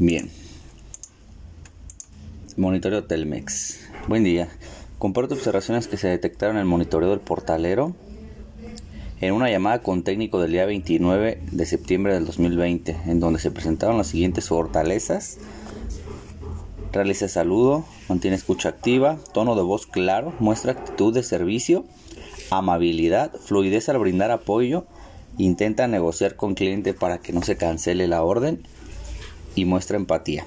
Bien. Monitoreo Telmex. Buen día. Comparto observaciones que se detectaron en el monitoreo del portalero en una llamada con técnico del día 29 de septiembre del 2020, en donde se presentaron las siguientes fortalezas. Realiza saludo, mantiene escucha activa, tono de voz claro, muestra actitud de servicio, amabilidad, fluidez al brindar apoyo, intenta negociar con cliente para que no se cancele la orden y muestra empatía.